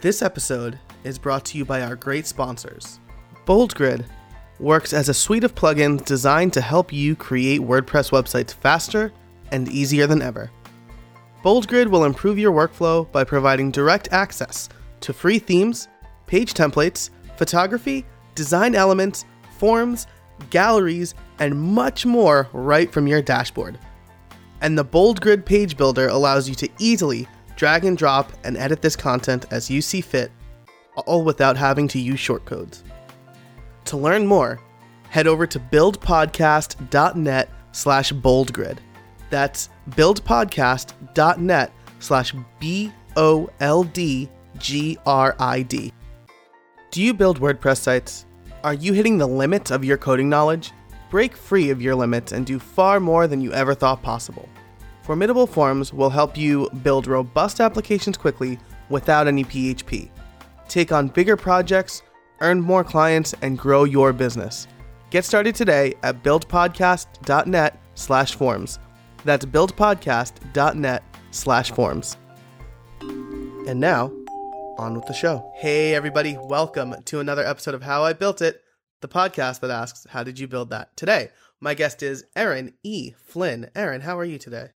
This episode is brought to you by our great sponsors. BoldGrid works as a suite of plugins designed to help you create WordPress websites faster and easier than ever. BoldGrid will improve your workflow by providing direct access to free themes, page templates, photography, design elements, forms, galleries, and much more right from your dashboard. And the BoldGrid page builder allows you to easily drag and drop and edit this content as you see fit, all without having to use shortcodes. To learn more, head over to buildpodcast.net slash boldgrid. That's buildpodcast.net slash B O L D G R I D. Do you build WordPress sites? Are you hitting the limits of your coding knowledge? Break free of your limits and do far more than you ever thought possible. Formidable Forms will help you build robust applications quickly without any PHP. Take on bigger projects, earn more clients, and grow your business. Get started today at buildpodcast.net slash forms. That's buildpodcast.net slash forms. And now, on with the show. Hey, everybody, welcome to another episode of How I Built It, the podcast that asks, How did you build that? Today, my guest is Erin E. Flynn. Erin, how are you today?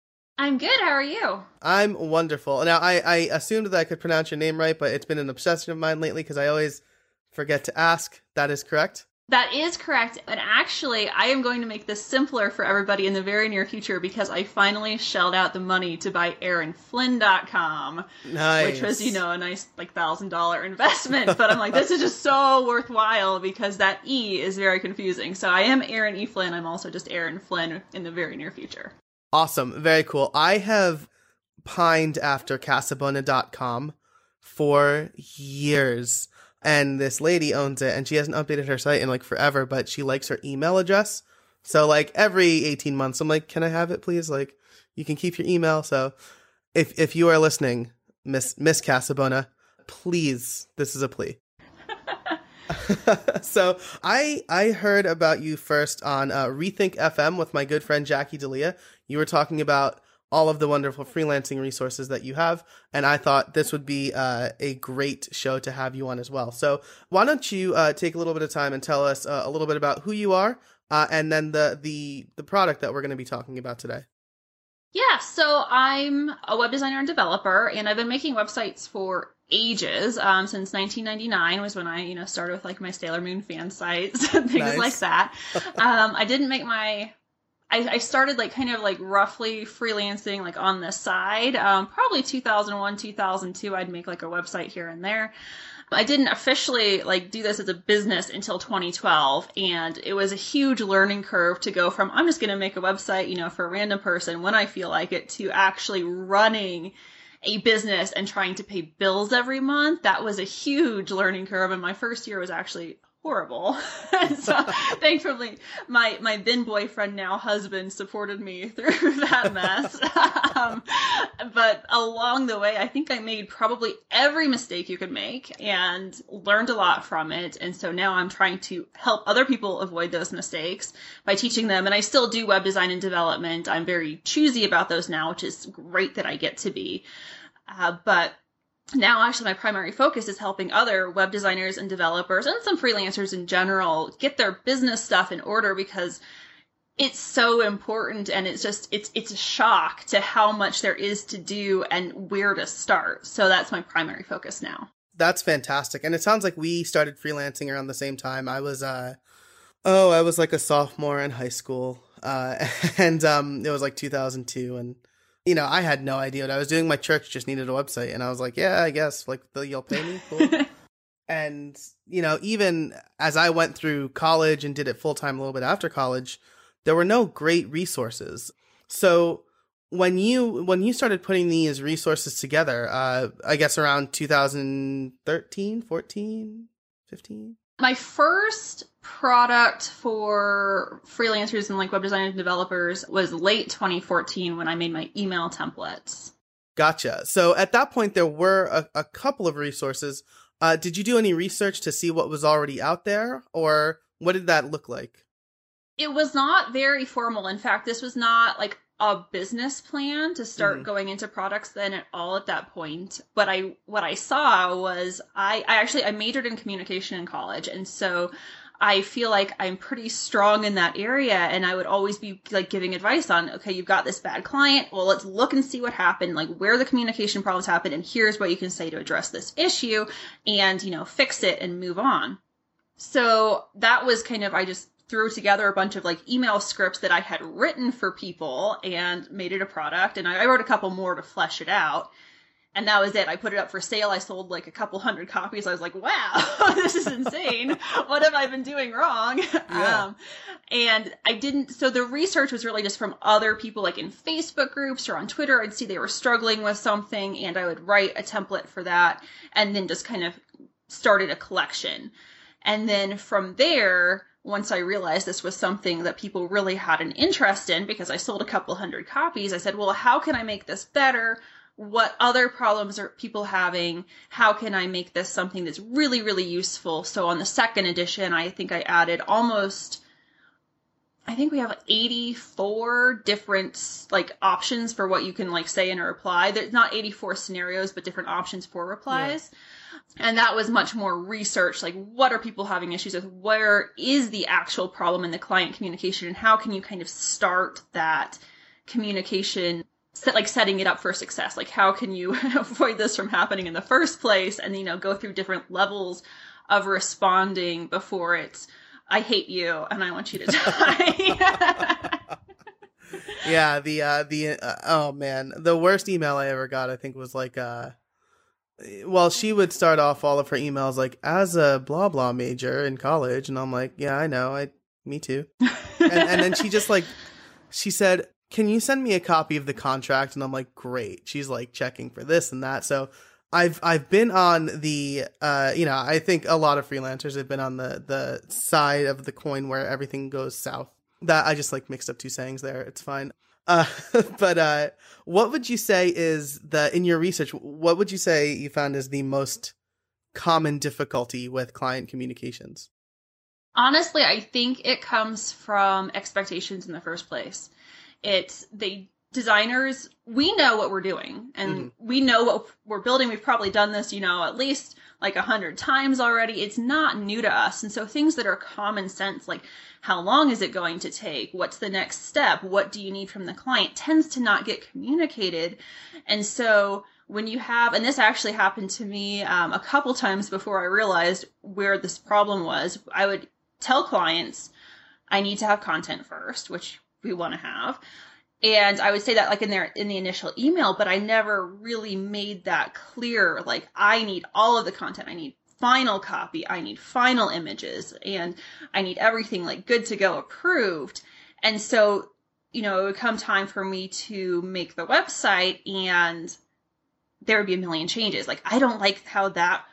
I'm good. How are you? I'm wonderful. Now, I, I assumed that I could pronounce your name right, but it's been an obsession of mine lately because I always forget to ask. That is correct? That is correct. And actually, I am going to make this simpler for everybody in the very near future because I finally shelled out the money to buy ErinFlynn.com, Nice. Which was, you know, a nice, like, thousand dollar investment. But I'm like, this is just so worthwhile because that E is very confusing. So I am Erin E. Flynn. I'm also just Erin Flynn in the very near future. Awesome. Very cool. I have pined after Casabona.com for years. And this lady owns it and she hasn't updated her site in like forever, but she likes her email address. So like every 18 months, I'm like, can I have it please? Like you can keep your email. So if, if you are listening, Miss, Miss Casabona, please, this is a plea. so I I heard about you first on uh, Rethink FM with my good friend Jackie D'Elia. You were talking about all of the wonderful freelancing resources that you have, and I thought this would be uh, a great show to have you on as well. So why don't you uh, take a little bit of time and tell us uh, a little bit about who you are, uh, and then the the the product that we're going to be talking about today. Yeah, so I'm a web designer and developer, and I've been making websites for ages. Um, since 1999 was when I, you know, started with like my Sailor Moon fan sites and things Nice. like that. um, I didn't make my. I, I started like kind of like roughly freelancing like on the side. Um, probably 2001, 2002. I'd make like a website here and there. I didn't officially like do this as a business until 2012 and it was a huge learning curve to go from I'm just going to make a website, you know, for a random person when I feel like it to actually running a business and trying to pay bills every month. That was a huge learning curve and my first year was actually horrible. so thankfully my my then boyfriend now husband supported me through that mess. um, but along the way I think I made probably every mistake you could make and learned a lot from it. And so now I'm trying to help other people avoid those mistakes by teaching them and I still do web design and development. I'm very choosy about those now, which is great that I get to be. Uh, but now actually my primary focus is helping other web designers and developers and some freelancers in general get their business stuff in order because it's so important and it's just it's it's a shock to how much there is to do and where to start so that's my primary focus now That's fantastic. And it sounds like we started freelancing around the same time. I was uh oh, I was like a sophomore in high school. Uh and um it was like 2002 and you know, I had no idea what I was doing. My church just needed a website and I was like, yeah, I guess like you'll pay me. Cool. and you know, even as I went through college and did it full time a little bit after college, there were no great resources. So when you when you started putting these resources together, uh I guess around 2013, 14, 15. My first product for freelancers and like web designers and developers was late 2014 when i made my email templates Gotcha. So at that point there were a, a couple of resources. Uh did you do any research to see what was already out there or what did that look like? it was not very formal. In fact, this was not like a business plan to start Mhm. going into products then at all at that point. But I what I saw was I, I actually I majored in communication in college and so I feel like I'm pretty strong in that area and I would always be like giving advice on okay, you've got this bad client. Well, let's look and see what happened, like where the communication problems happened and here's what you can say to address this issue and, you know, fix it and move on. So that was kind of I just threw together a bunch of like email scripts that I had written for people and made it a product. And I, I wrote a couple more to flesh it out. And that was it. I put it up for sale. I sold like a couple hundred copies. I was like, wow, this is insane. what have I been doing wrong? Yeah. Um, and I didn't, so the research was really just from other people, like in Facebook groups or on Twitter. I'd see they were struggling with something and I would write a template for that and then just kind of started a collection. And then from there, once I realized this was something that people really had an interest in because I sold a couple hundred copies, I said, well, how can I make this better? What other problems are people having? How can I make this something that's really, really useful? So on the second edition, I think I added almost, I think we have 84 different like options for what you can like say in a reply. There's not 84 scenarios, but different options for replies. And that was much more research. Like, what are people having issues with? Where is the actual problem in the client communication? And how can you kind of start that communication, set, like setting it up for success? Like, how can you avoid this from happening in the first place? And, you know, go through different levels of responding before it's, I hate you and I want you to die. yeah, the uh the uh, oh man, the worst email I ever got I think was like uh well, she would start off all of her emails like as a blah blah major in college and I'm like, yeah, I know. I me too. And and then she just like she said, "Can you send me a copy of the contract?" And I'm like, "Great." She's like checking for this and that. So I've I've been on the uh you know, I think a lot of freelancers have been on the the side of the coin where everything goes south. That I just like mixed up two sayings there. It's fine. Uh but uh what would you say is the in your research what would you say you found is the most common difficulty with client communications? Honestly, I think it comes from expectations in the first place. It's they designers, we know what we're doing and Mhm. we know what we're building. We've probably done this, you know, at least like a hundred times already. It's not new to us. And so things that are common sense, like how long is it going to take? What's the next step? What do you need from the client tends to not get communicated. And so when you have, and this actually happened to me um, a couple times before I realized where this problem was, I would tell clients, I need to have content first, which we want to have. And I would say that like in their in the initial email, but I never really made that clear. Like I need all of the content. I need final copy. I need final images and I need everything like good to go approved. And so, you know, it would come time for me to make the website and there would be a million changes. Like I don't like how that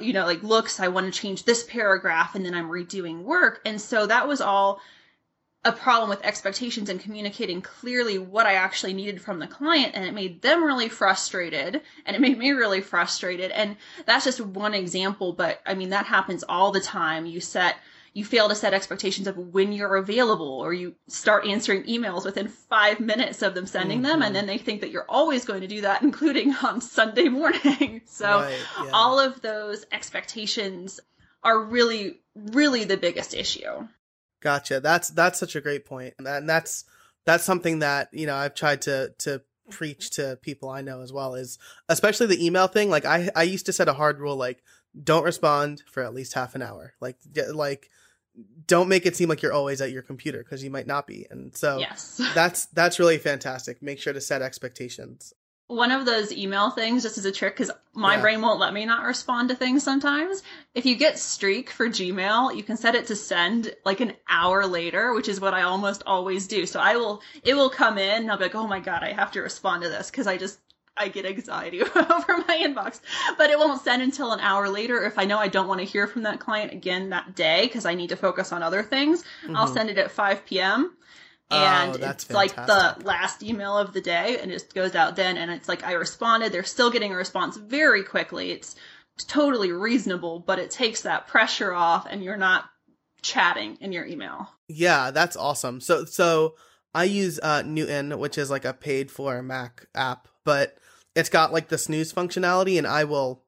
you know like looks. I want to change this paragraph and then I'm redoing work. And so that was all a problem with expectations and communicating clearly what I actually needed from the client and it made them really frustrated and it made me really frustrated and that's just one example but I mean that happens all the time you set you fail to set expectations of when you're available or you start answering emails within 5 minutes of them sending them Mhm. and then they think that you're always going to do that including on Sunday morning so Right, yeah. all of those expectations are really really the biggest issue Gotcha. That's that's such a great point, and, that's that's something that you know I've tried to to preach to people I know as well. Is especially the email thing. Like I I used to set a hard rule like don't respond for at least half an hour. Like like don't make it seem like you're always at your computer because you might not be. And so yes that's that's really fantastic. Make sure to set expectations. One of those email things just as a trick because my Yeah. brain won't let me not respond to things sometimes if you get streak for gmail you can set it to send like an hour later which is what i almost always do so i will it will come in and i'll be like oh my god i have to respond to this because i just I get anxiety over my inbox, but it won't send until an hour later. If I know I don't want to hear from that client again that day because I need to focus on other things, I'll Mhm. send it at 5 p.m. Oh, And that's it's like the last email of the day and it just goes out then. And it's like I responded. They're still getting a response very quickly. It's totally reasonable, but it takes that pressure off and you're not chatting in your email. Yeah, that's awesome. So so I use uh, Newton, which is like a paid for Mac app, but it's got like the snooze functionality, and I will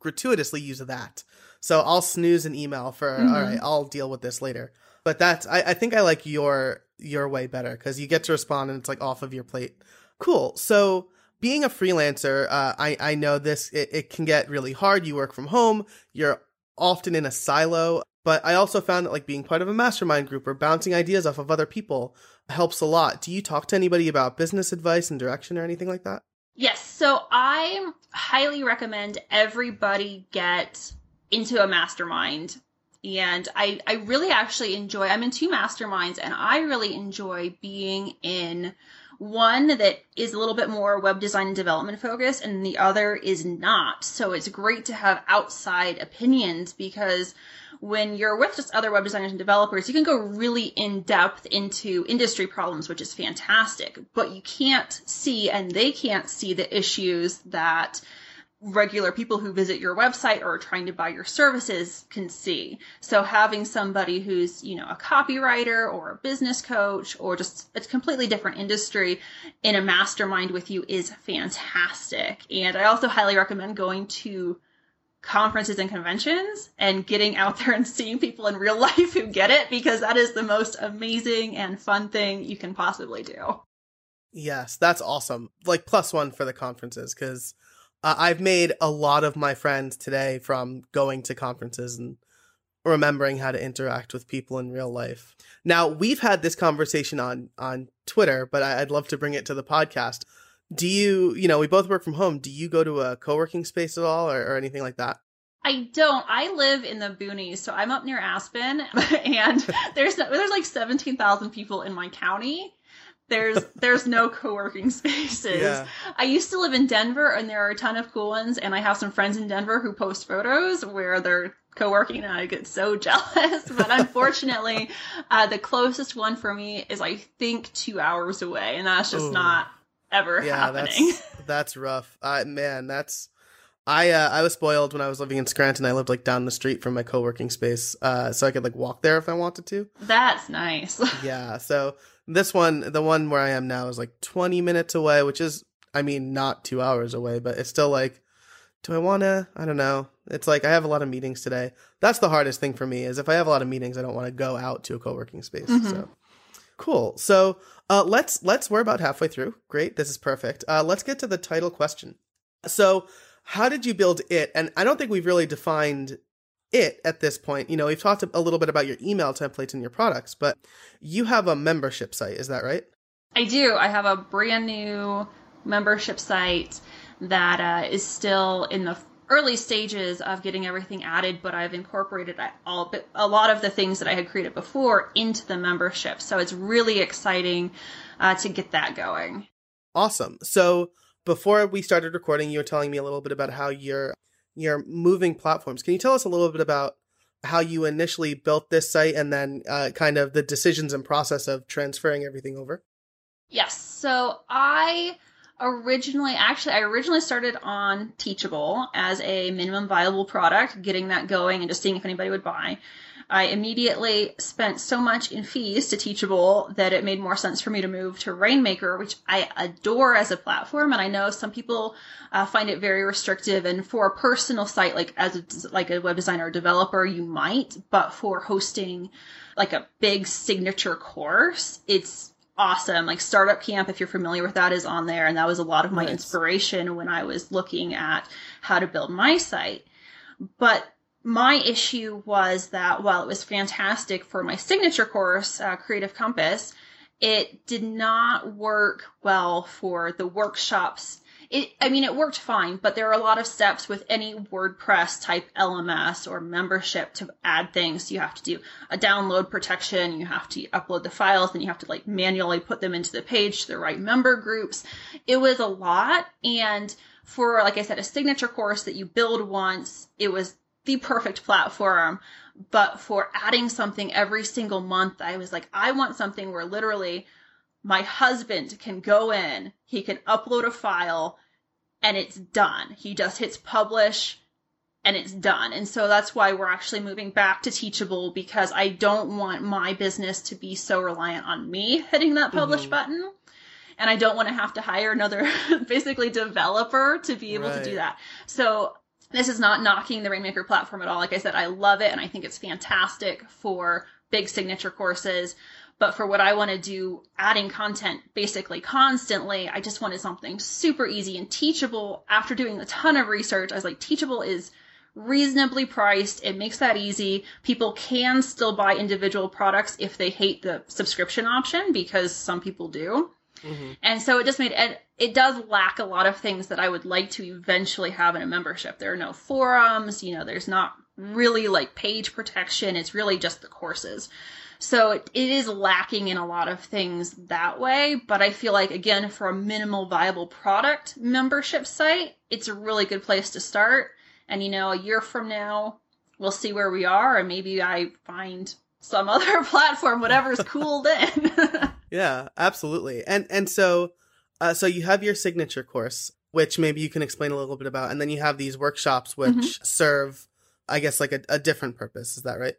gratuitously use that. So I'll snooze an email for Mhm. all right, I'll deal with this later. But that's I, I think I like your your way better because you get to respond and it's like off of your plate. Cool. So being a freelancer, uh, I I know this it, it can get really hard. You work from home. You're often in a silo. But I also found that like being part of a mastermind group or bouncing ideas off of other people helps a lot. Do you talk to anybody about business advice and direction or anything like that? Yes, so I highly recommend everybody get into a mastermind. And I, I really actually enjoy, I'm in two masterminds, and I really enjoy being in one that is a little bit more web design and development focused, and the other is not. So it's great to have outside opinions because when you're with just other web designers and developers, you can go really in depth into industry problems, which is fantastic. But you can't see, and they can't see the issues that regular people who visit your website or are trying to buy your services can see. So having somebody who's, you know, a copywriter or a business coach or just a completely different industry in a mastermind with you is fantastic. And I also highly recommend going to conferences and conventions and getting out there and seeing people in real life who get it because that is the most amazing and fun thing you can possibly do. Yes, that's awesome. Like plus one for the conferences because uh, I've made a lot of my friends today from going to conferences and remembering how to interact with people in real life. Now we've had this conversation on on Twitter, but I, I'd love to bring it to the podcast. Do you, you know, we both work from home. Do you go to a co-working space at all or, or anything like that? I don't. I live in the boonies, so I'm up near Aspen, and there's there's like seventeen thousand people in my county. There's there's no co-working spaces. Yeah. I used to live in Denver, and there are a ton of cool ones, and I have some friends in Denver who post photos where they're co-working, and I get so jealous. But unfortunately, uh, the closest one for me is I think two hours away, and that's just Ooh. not ever yeah, happening. that's that's rough. Uh, man, that's I uh, I was spoiled when I was living in Scranton. I lived like down the street from my co-working space, uh, so I could like walk there if I wanted to. That's nice. Yeah, so this one, the one where I am now, is like 20 minutes away, which is, I mean, not two hours away, but it's still like, do I want to? I don't know. It's like I have a lot of meetings today. That's the hardest thing for me is if I have a lot of meetings, I don't want to go out to a co-working space. Mhm. So cool. So uh, let's let's we're about halfway through. Great, this is perfect. Uh, let's get to the title question. So, how did you build it? And I don't think we've really defined it at this point. You know, we've talked a little bit about your email templates and your products, but you have a membership site, is that right? I do. I have a brand new membership site that uh, is still in the early stages of getting everything added, but I've incorporated all but a lot of the things that I had created before into the membership. So it's really exciting uh, to get that going. Awesome. So before we started recording, you were telling me a little bit about how you're you're moving platforms. Can you tell us a little bit about how you initially built this site and then uh, kind of the decisions and process of transferring everything over? Yes. So I originally, actually, I originally started on Teachable as a minimum viable product, getting that going and just seeing if anybody would buy. I immediately spent so much in fees to Teachable that it made more sense for me to move to Rainmaker, which I adore as a platform. And I know some people uh, find it very restrictive. And for a personal site, like as a, like a web designer or developer, you might, but for hosting like a big signature course, it's awesome. Like Startup Camp, if you're familiar with that, is on there. And that was a lot of my Nice. inspiration when I was looking at how to build my site. But my issue was that while it was fantastic for my signature course, uh, Creative Compass, it did not work well for the workshops. It, I mean, it worked fine, but there are a lot of steps with any WordPress type LMS or membership to add things. You have to do a download protection, you have to upload the files, and you have to like manually put them into the page to the right member groups. It was a lot, and for, like I said, a signature course that you build once, it was the perfect platform. But for adding something every single month, I was like, I want something where literally my husband can go in, he can upload a file, and it's done. He just hits publish and it's done. And so that's why we're actually moving back to Teachable because I don't want my business to be so reliant on me hitting that publish mm-hmm. button. And I don't want to have to hire another basically developer to be able right. to do that. So this is not knocking the Rainmaker platform at all. Like I said, I love it and I think it's fantastic for big signature courses. But for what I want to do, adding content basically constantly, I just wanted something super easy and teachable. After doing a ton of research, I was like, teachable is reasonably priced. It makes that easy. People can still buy individual products if they hate the subscription option because some people do. Mm-hmm. And so it just made it, it does lack a lot of things that I would like to eventually have in a membership. There are no forums, you know, there's not really like page protection. It's really just the courses. So it, it is lacking in a lot of things that way, but I feel like again for a minimal viable product membership site, it's a really good place to start. And you know, a year from now, we'll see where we are and maybe I find some other platform whatever's cool then. yeah, absolutely. And and so uh, so you have your signature course which maybe you can explain a little bit about and then you have these workshops which mm-hmm. serve I guess like a, a different purpose. Is that right?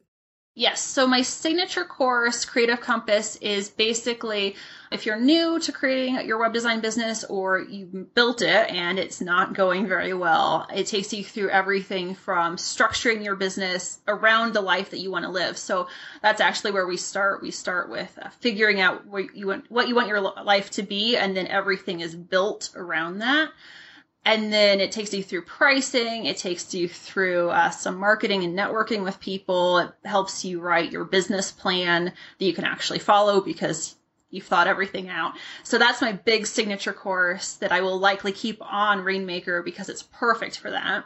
Yes. So my signature course, Creative Compass, is basically if you're new to creating your web design business or you built it and it's not going very well, it takes you through everything from structuring your business around the life that you want to live. So that's actually where we start. We start with uh, figuring out what you want, what you want your life to be, and then everything is built around that and then it takes you through pricing it takes you through uh, some marketing and networking with people it helps you write your business plan that you can actually follow because you've thought everything out. So that's my big signature course that i will likely keep on rainmaker because it's perfect for that.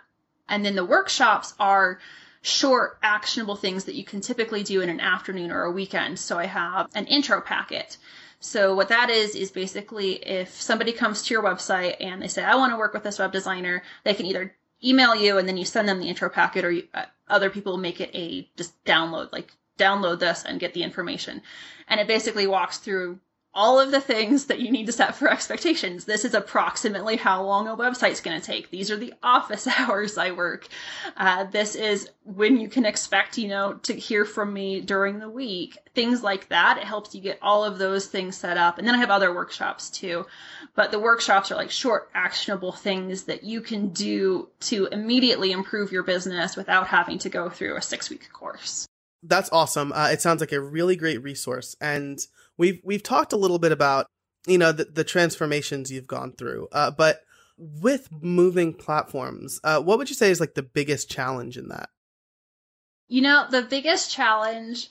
And then the workshops are short actionable things that you can typically do in an afternoon or a weekend. So i have an intro packet so what that is is basically if somebody comes to your website and they say I want to work with this web designer, they can either email you and then you send them the intro packet, or you, uh, other people make it a just download like download this and get the information, and it basically walks through all of the things that you need to set for expectations. This is approximately how long a website's going to take. These are the office hours I work. Uh, this is when you can expect, you know, to hear from me during the week. Things like that. It helps you get all of those things set up. And then I have other workshops too. But the workshops are like short, actionable things that you can do to immediately improve your business without having to go through a six week course. That's awesome. Uh, it sounds like a really great resource. And we've we've talked a little bit about you know the, the transformations you've gone through uh, but with moving platforms uh, what would you say is like the biggest challenge in that? You know the biggest challenge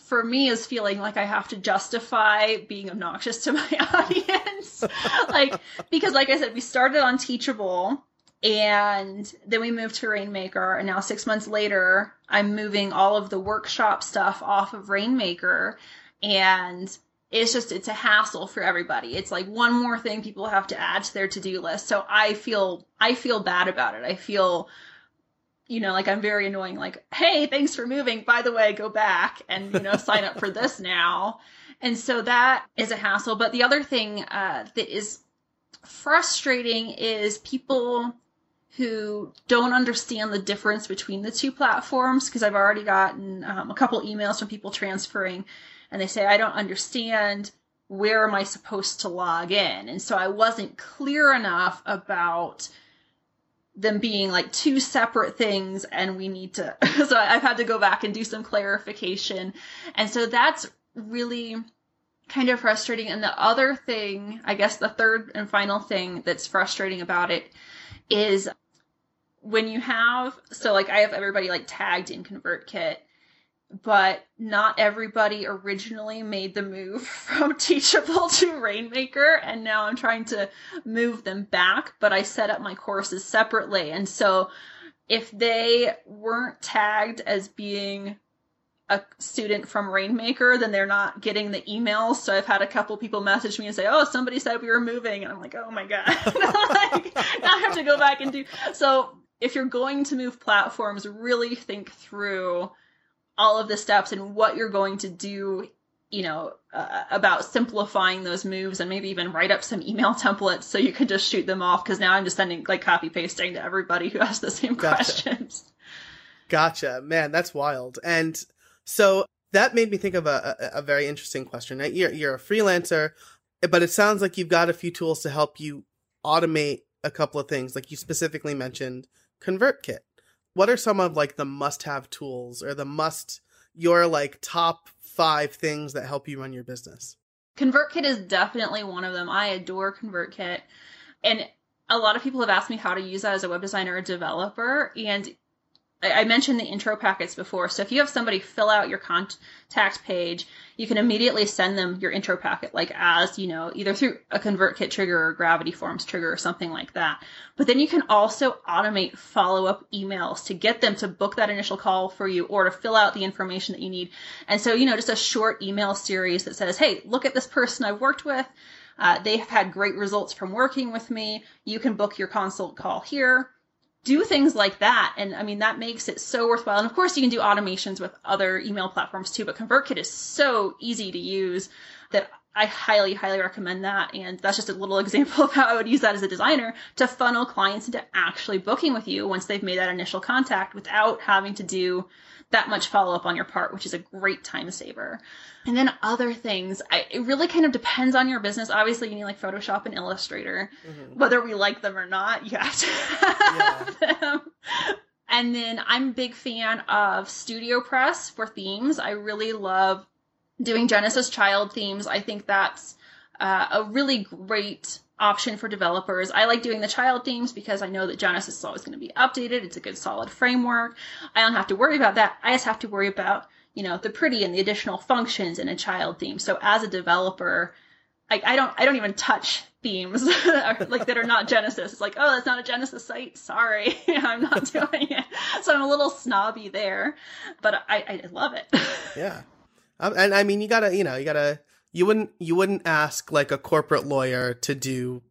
for me is feeling like i have to justify being obnoxious to my audience. Like because like i said we started on teachable and then we moved to rainmaker and now six months later i'm moving all of the workshop stuff off of rainmaker and it's just it's a hassle for everybody. It's like one more thing people have to add to their to-do list. So i feel i feel bad about it. I feel you know like i'm very annoying like hey thanks for moving. By the way go back and you know sign up for this now. And so that is a hassle. But the other thing uh, that is frustrating is people who don't understand the difference between the two platforms because i've already gotten um, a couple emails from people transferring and they say, I don't understand. Where am I supposed to log in? And so I wasn't clear enough about them being like two separate things and we need to so I've had to go back and do some clarification. And so that's really kind of frustrating. And the other thing, I guess the third and final thing that's frustrating about it is when you have so like I have everybody like tagged in ConvertKit but not everybody originally made the move from Teachable to Rainmaker, and now I'm trying to move them back, but I set up my courses separately. And so if they weren't tagged as being a student from Rainmaker, then they're not getting the emails. So I've had a couple people message me and say, "Oh, somebody said we were moving," and I'm like, "Oh my god!" like, now I have to go back and do. So if you're going to move platforms, really think through all of the steps and what you're going to do you know, uh, about simplifying those moves and maybe even write up some email templates so you can just shoot them off because now I'm just sending like copy pasting to everybody who has the same gotcha. questions. Gotcha. Man, that's wild. And so that made me think of a, a, a very interesting question. You're, you're a freelancer, but it sounds like you've got a few tools to help you automate a couple of things. Like you specifically mentioned ConvertKit. What are some of like the must have tools or the must, your like top five things that help you run your business? ConvertKit is definitely one of them. I adore ConvertKit. And a lot of people have asked me how to use that as a web designer or developer. And I mentioned the intro packets before. So if you have somebody fill out your contact page, you can immediately send them your intro packet, like as, you know, either through a ConvertKit trigger or Gravity Forms trigger or something like that. But then you can also automate follow up emails to get them to book that initial call for you or to fill out the information that you need. And so, you know, just a short email series that says, Hey, look at this person I've worked with. Uh, they have had great results from working with me. You can book your consult call here do things like that. And I mean, that makes it so worthwhile. And of course, you can do automations with other email platforms too, but ConvertKit is so easy to use that I highly, highly recommend that. And that's just a little example of how I would use that as a designer to funnel clients into actually booking with you once they've made that initial contact without having to do that much follow up on your part, which is a great time saver. And then other things, I, it really kind of depends on your business. Obviously, you need like Photoshop and Illustrator, mm-hmm. whether we like them or not. You have to have yeah. them. And then I'm a big fan of Studio Press for themes. I really love doing Genesis child themes. I think that's uh, a really great option for developers. I like doing the child themes because I know that Genesis is always going to be updated. It's a good solid framework. I don't have to worry about that. I just have to worry about, you know, the pretty and the additional functions in a child theme. So as a developer, I, I don't I don't even touch themes like that are not Genesis. It's like, oh, that's not a Genesis site. Sorry, I'm not doing it. So I'm a little snobby there, but I, I love it. yeah, um, and I mean, you gotta, you know, you gotta you wouldn't you wouldn't ask like a corporate lawyer to do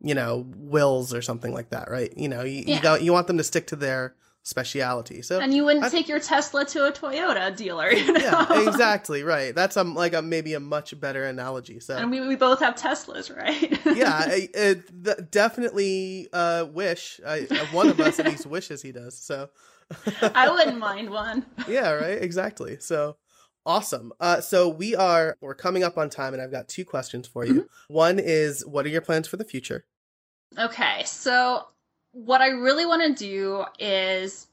you know wills or something like that right? You know you, yeah. you, got, you want them to stick to their speciality. So and you wouldn't I, take your tesla to a toyota dealer you know? yeah exactly right. That's a, like a maybe a much better analogy so and we, we both have teslas right? Yeah I, I, definitely uh wish I, one of us at least wishes he does so i wouldn't mind one. Yeah right exactly so Awesome. Uh, so we are we're coming up on time, and I've got two questions for you. Mm-hmm. One is, what are your plans for the future? Okay, so what I really want to do is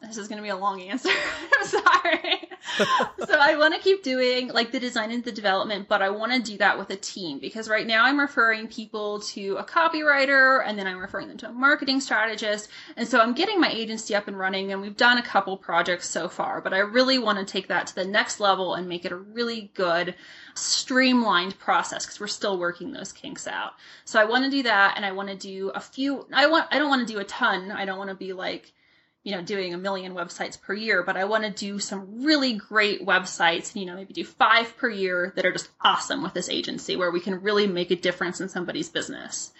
this is going to be a long answer. I'm sorry. so I want to keep doing like the design and the development, but I want to do that with a team because right now I'm referring people to a copywriter and then I'm referring them to a marketing strategist. And so I'm getting my agency up and running and we've done a couple projects so far, but I really want to take that to the next level and make it a really good streamlined process because we're still working those kinks out. So I want to do that and I want to do a few I want I don't want to do a ton. I don't want to be like you know, doing a million websites per year, but I want to do some really great websites, you know, maybe do five per year that are just awesome with this agency where we can really make a difference in somebody's business.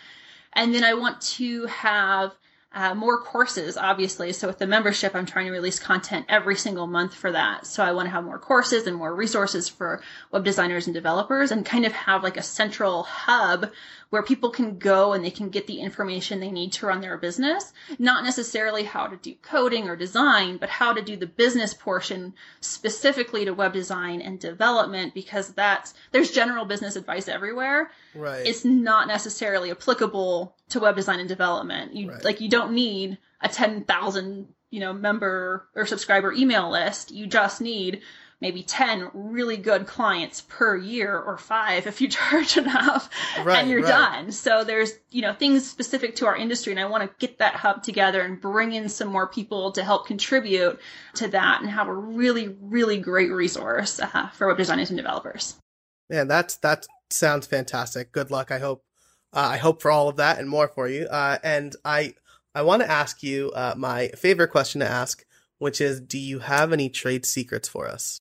And then I want to have uh, more courses, obviously. So with the membership, I'm trying to release content every single month for that. So I want to have more courses and more resources for web designers and developers and kind of have like a central hub where people can go and they can get the information they need to run their business. Not necessarily how to do coding or design, but how to do the business portion specifically to web design and development because that's, there's general business advice everywhere. Right. It's not necessarily applicable to web design and development. You right. like you don't need a 10,000, you know, member or subscriber email list. You just need maybe 10 really good clients per year or five if you charge enough right, and you're right. done. So there's, you know, things specific to our industry and I want to get that hub together and bring in some more people to help contribute to that and have a really, really great resource uh, for web designers and developers. Man, that's, that sounds fantastic. Good luck. I hope uh, I hope for all of that and more for you. Uh, and I I want to ask you uh, my favorite question to ask, which is, do you have any trade secrets for us?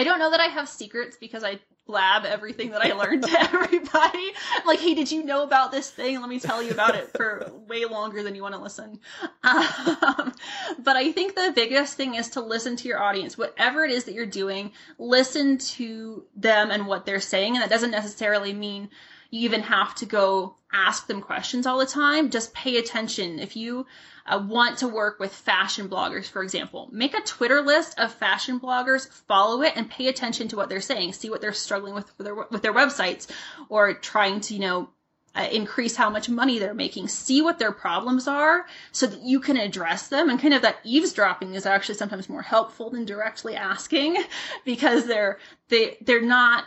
I don't know that I have secrets because I blab everything that I learned to everybody. like, hey, did you know about this thing? Let me tell you about it for way longer than you want to listen. Um, but I think the biggest thing is to listen to your audience. Whatever it is that you're doing, listen to them and what they're saying. And that doesn't necessarily mean you even have to go ask them questions all the time. Just pay attention. If you uh, want to work with fashion bloggers, for example, make a Twitter list of fashion bloggers, follow it, and pay attention to what they're saying. See what they're struggling with with their, with their websites, or trying to you know uh, increase how much money they're making. See what their problems are, so that you can address them. And kind of that eavesdropping is actually sometimes more helpful than directly asking, because they're they they're not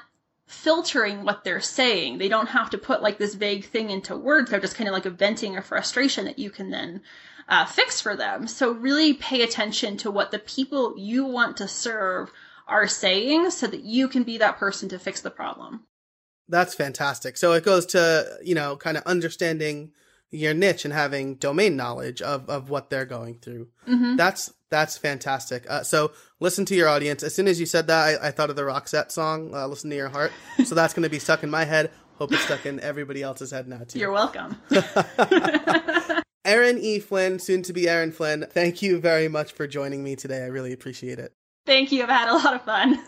filtering what they're saying. They don't have to put like this vague thing into words. They're just kind of like a venting or frustration that you can then uh, fix for them. So really pay attention to what the people you want to serve are saying so that you can be that person to fix the problem. That's fantastic. So it goes to, you know, kind of understanding your niche and having domain knowledge of, of what they're going through. Mm-hmm. That's that's fantastic. Uh, so listen to your audience. As soon as you said that, I, I thought of the Roxette song, uh, "Listen to Your Heart." So that's going to be stuck in my head. Hope it's stuck in everybody else's head now too. You're welcome. Erin E. Flynn, soon to be Erin Flynn. Thank you very much for joining me today. I really appreciate it. Thank you. I've had a lot of fun.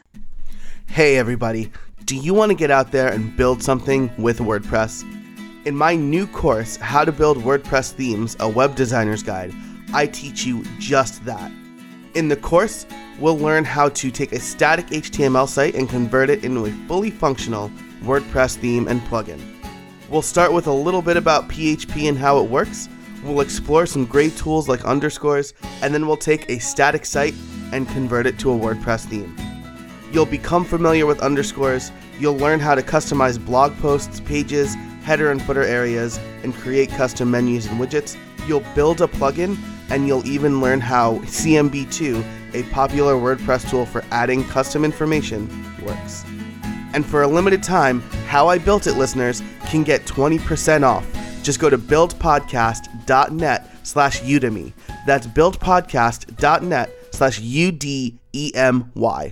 Hey everybody. Do you want to get out there and build something with WordPress? In my new course, How to Build WordPress Themes, a Web Designer's Guide, I teach you just that. In the course, we'll learn how to take a static HTML site and convert it into a fully functional WordPress theme and plugin. We'll start with a little bit about PHP and how it works. We'll explore some great tools like underscores, and then we'll take a static site and convert it to a WordPress theme. You'll become familiar with underscores, you'll learn how to customize blog posts, pages, header and footer areas, and create custom menus and widgets. You'll build a plugin, and you'll even learn how CMB2, a popular WordPress tool for adding custom information, works. And for a limited time, How I Built It listeners can get 20% off. Just go to buildpodcast.net slash Udemy. That's buildpodcast.net slash U-D-E-M-Y.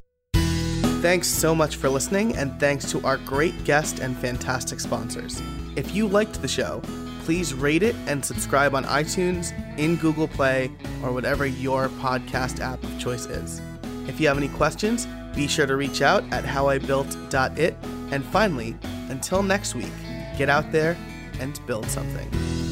Thanks so much for listening, and thanks to our great guest and fantastic sponsors. If you liked the show, please rate it and subscribe on iTunes, in Google Play, or whatever your podcast app of choice is. If you have any questions, be sure to reach out at howibuilt.it. And finally, until next week, get out there and build something.